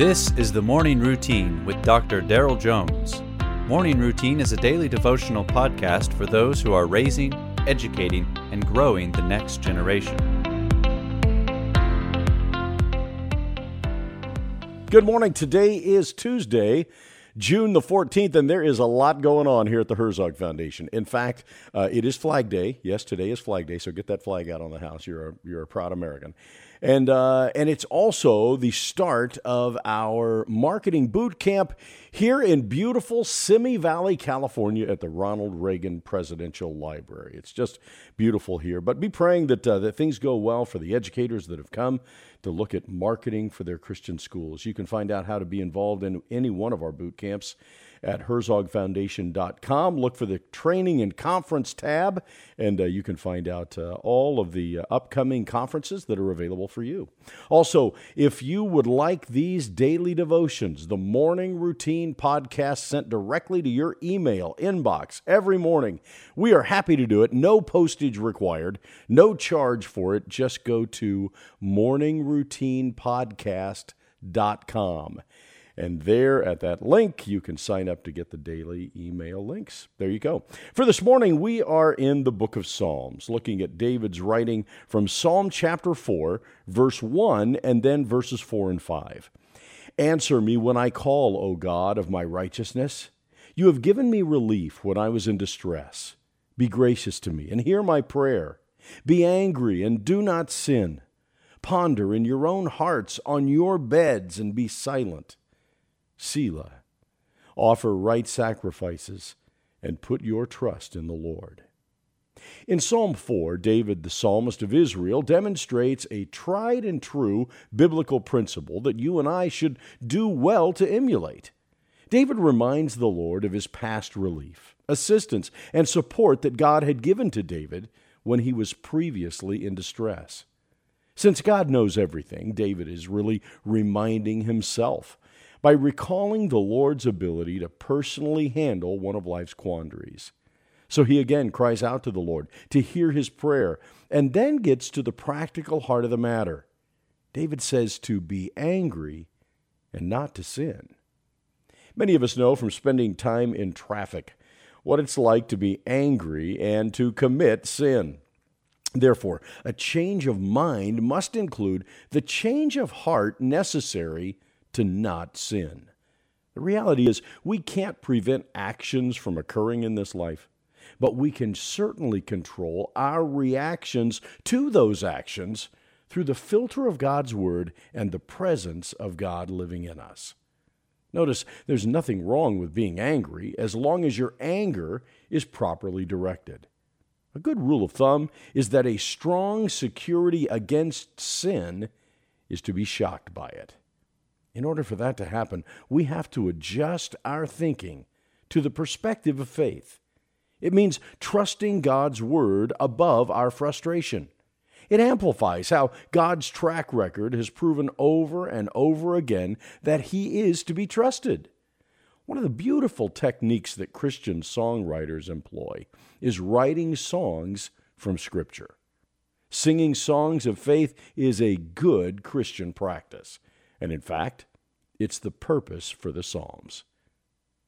This is the Morning Routine with Dr. Daryl Jones. Morning Routine is a daily devotional podcast for those who are raising, educating, and growing the next generation. Good morning. Today is Tuesday, June the 14th, and there is a lot going on here at the Herzog Foundation. In fact, uh, it is Flag Day. Yes, today is Flag Day, so get that flag out on the house. You're a, you're a proud American. And, uh, and it's also the start of our marketing boot camp here in beautiful Simi Valley, California at the Ronald Reagan Presidential Library. It's just beautiful here. But be praying that, uh, that things go well for the educators that have come to look at marketing for their Christian schools. You can find out how to be involved in any one of our boot camps at herzogfoundation.com. Look for the training and conference tab, and uh, you can find out uh, all of the uh, upcoming conferences that are available for you. Also, if you would like these daily devotions, the morning routine podcast sent directly to your email inbox every morning, we are happy to do it. No postage required, no charge for it. Just go to morningroutinepodcast.com. And there at that link, you can sign up to get the daily email links. There you go. For this morning, we are in the book of Psalms, looking at David's writing from Psalm chapter 4, verse 1, and then verses 4 and 5. Answer me when I call, O God of my righteousness. You have given me relief when I was in distress. Be gracious to me and hear my prayer. Be angry and do not sin. Ponder in your own hearts on your beds and be silent. Selah. Offer right sacrifices and put your trust in the Lord. In Psalm 4, David, the psalmist of Israel, demonstrates a tried and true biblical principle that you and I should do well to emulate. David reminds the Lord of his past relief, assistance, and support that God had given to David when he was previously in distress. Since God knows everything, David is really reminding himself by recalling the Lord's ability to personally handle one of life's quandaries. So he again cries out to the Lord to hear his prayer and then gets to the practical heart of the matter. David says to be angry and not to sin. Many of us know from spending time in traffic what it's like to be angry and to commit sin. Therefore, a change of mind must include the change of heart necessary to not sin. The reality is, we can't prevent actions from occurring in this life, but we can certainly control our reactions to those actions through the filter of God's Word and the presence of God living in us. Notice there's nothing wrong with being angry as long as your anger is properly directed. A good rule of thumb is that a strong security against sin is to be shocked by it. In order for that to happen, we have to adjust our thinking to the perspective of faith. It means trusting God's Word above our frustration. It amplifies how God's track record has proven over and over again that He is to be trusted. One of the beautiful techniques that Christian songwriters employ is writing songs from Scripture. Singing songs of faith is a good Christian practice. And in fact, it's the purpose for the Psalms.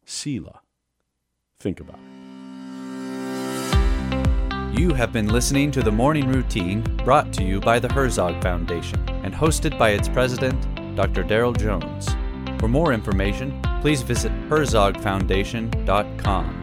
Selah. Think about it. You have been listening to the Morning Routine brought to you by the Herzog Foundation and hosted by its president, Dr. Daryl Jones. For more information, please visit herzogfoundation.com.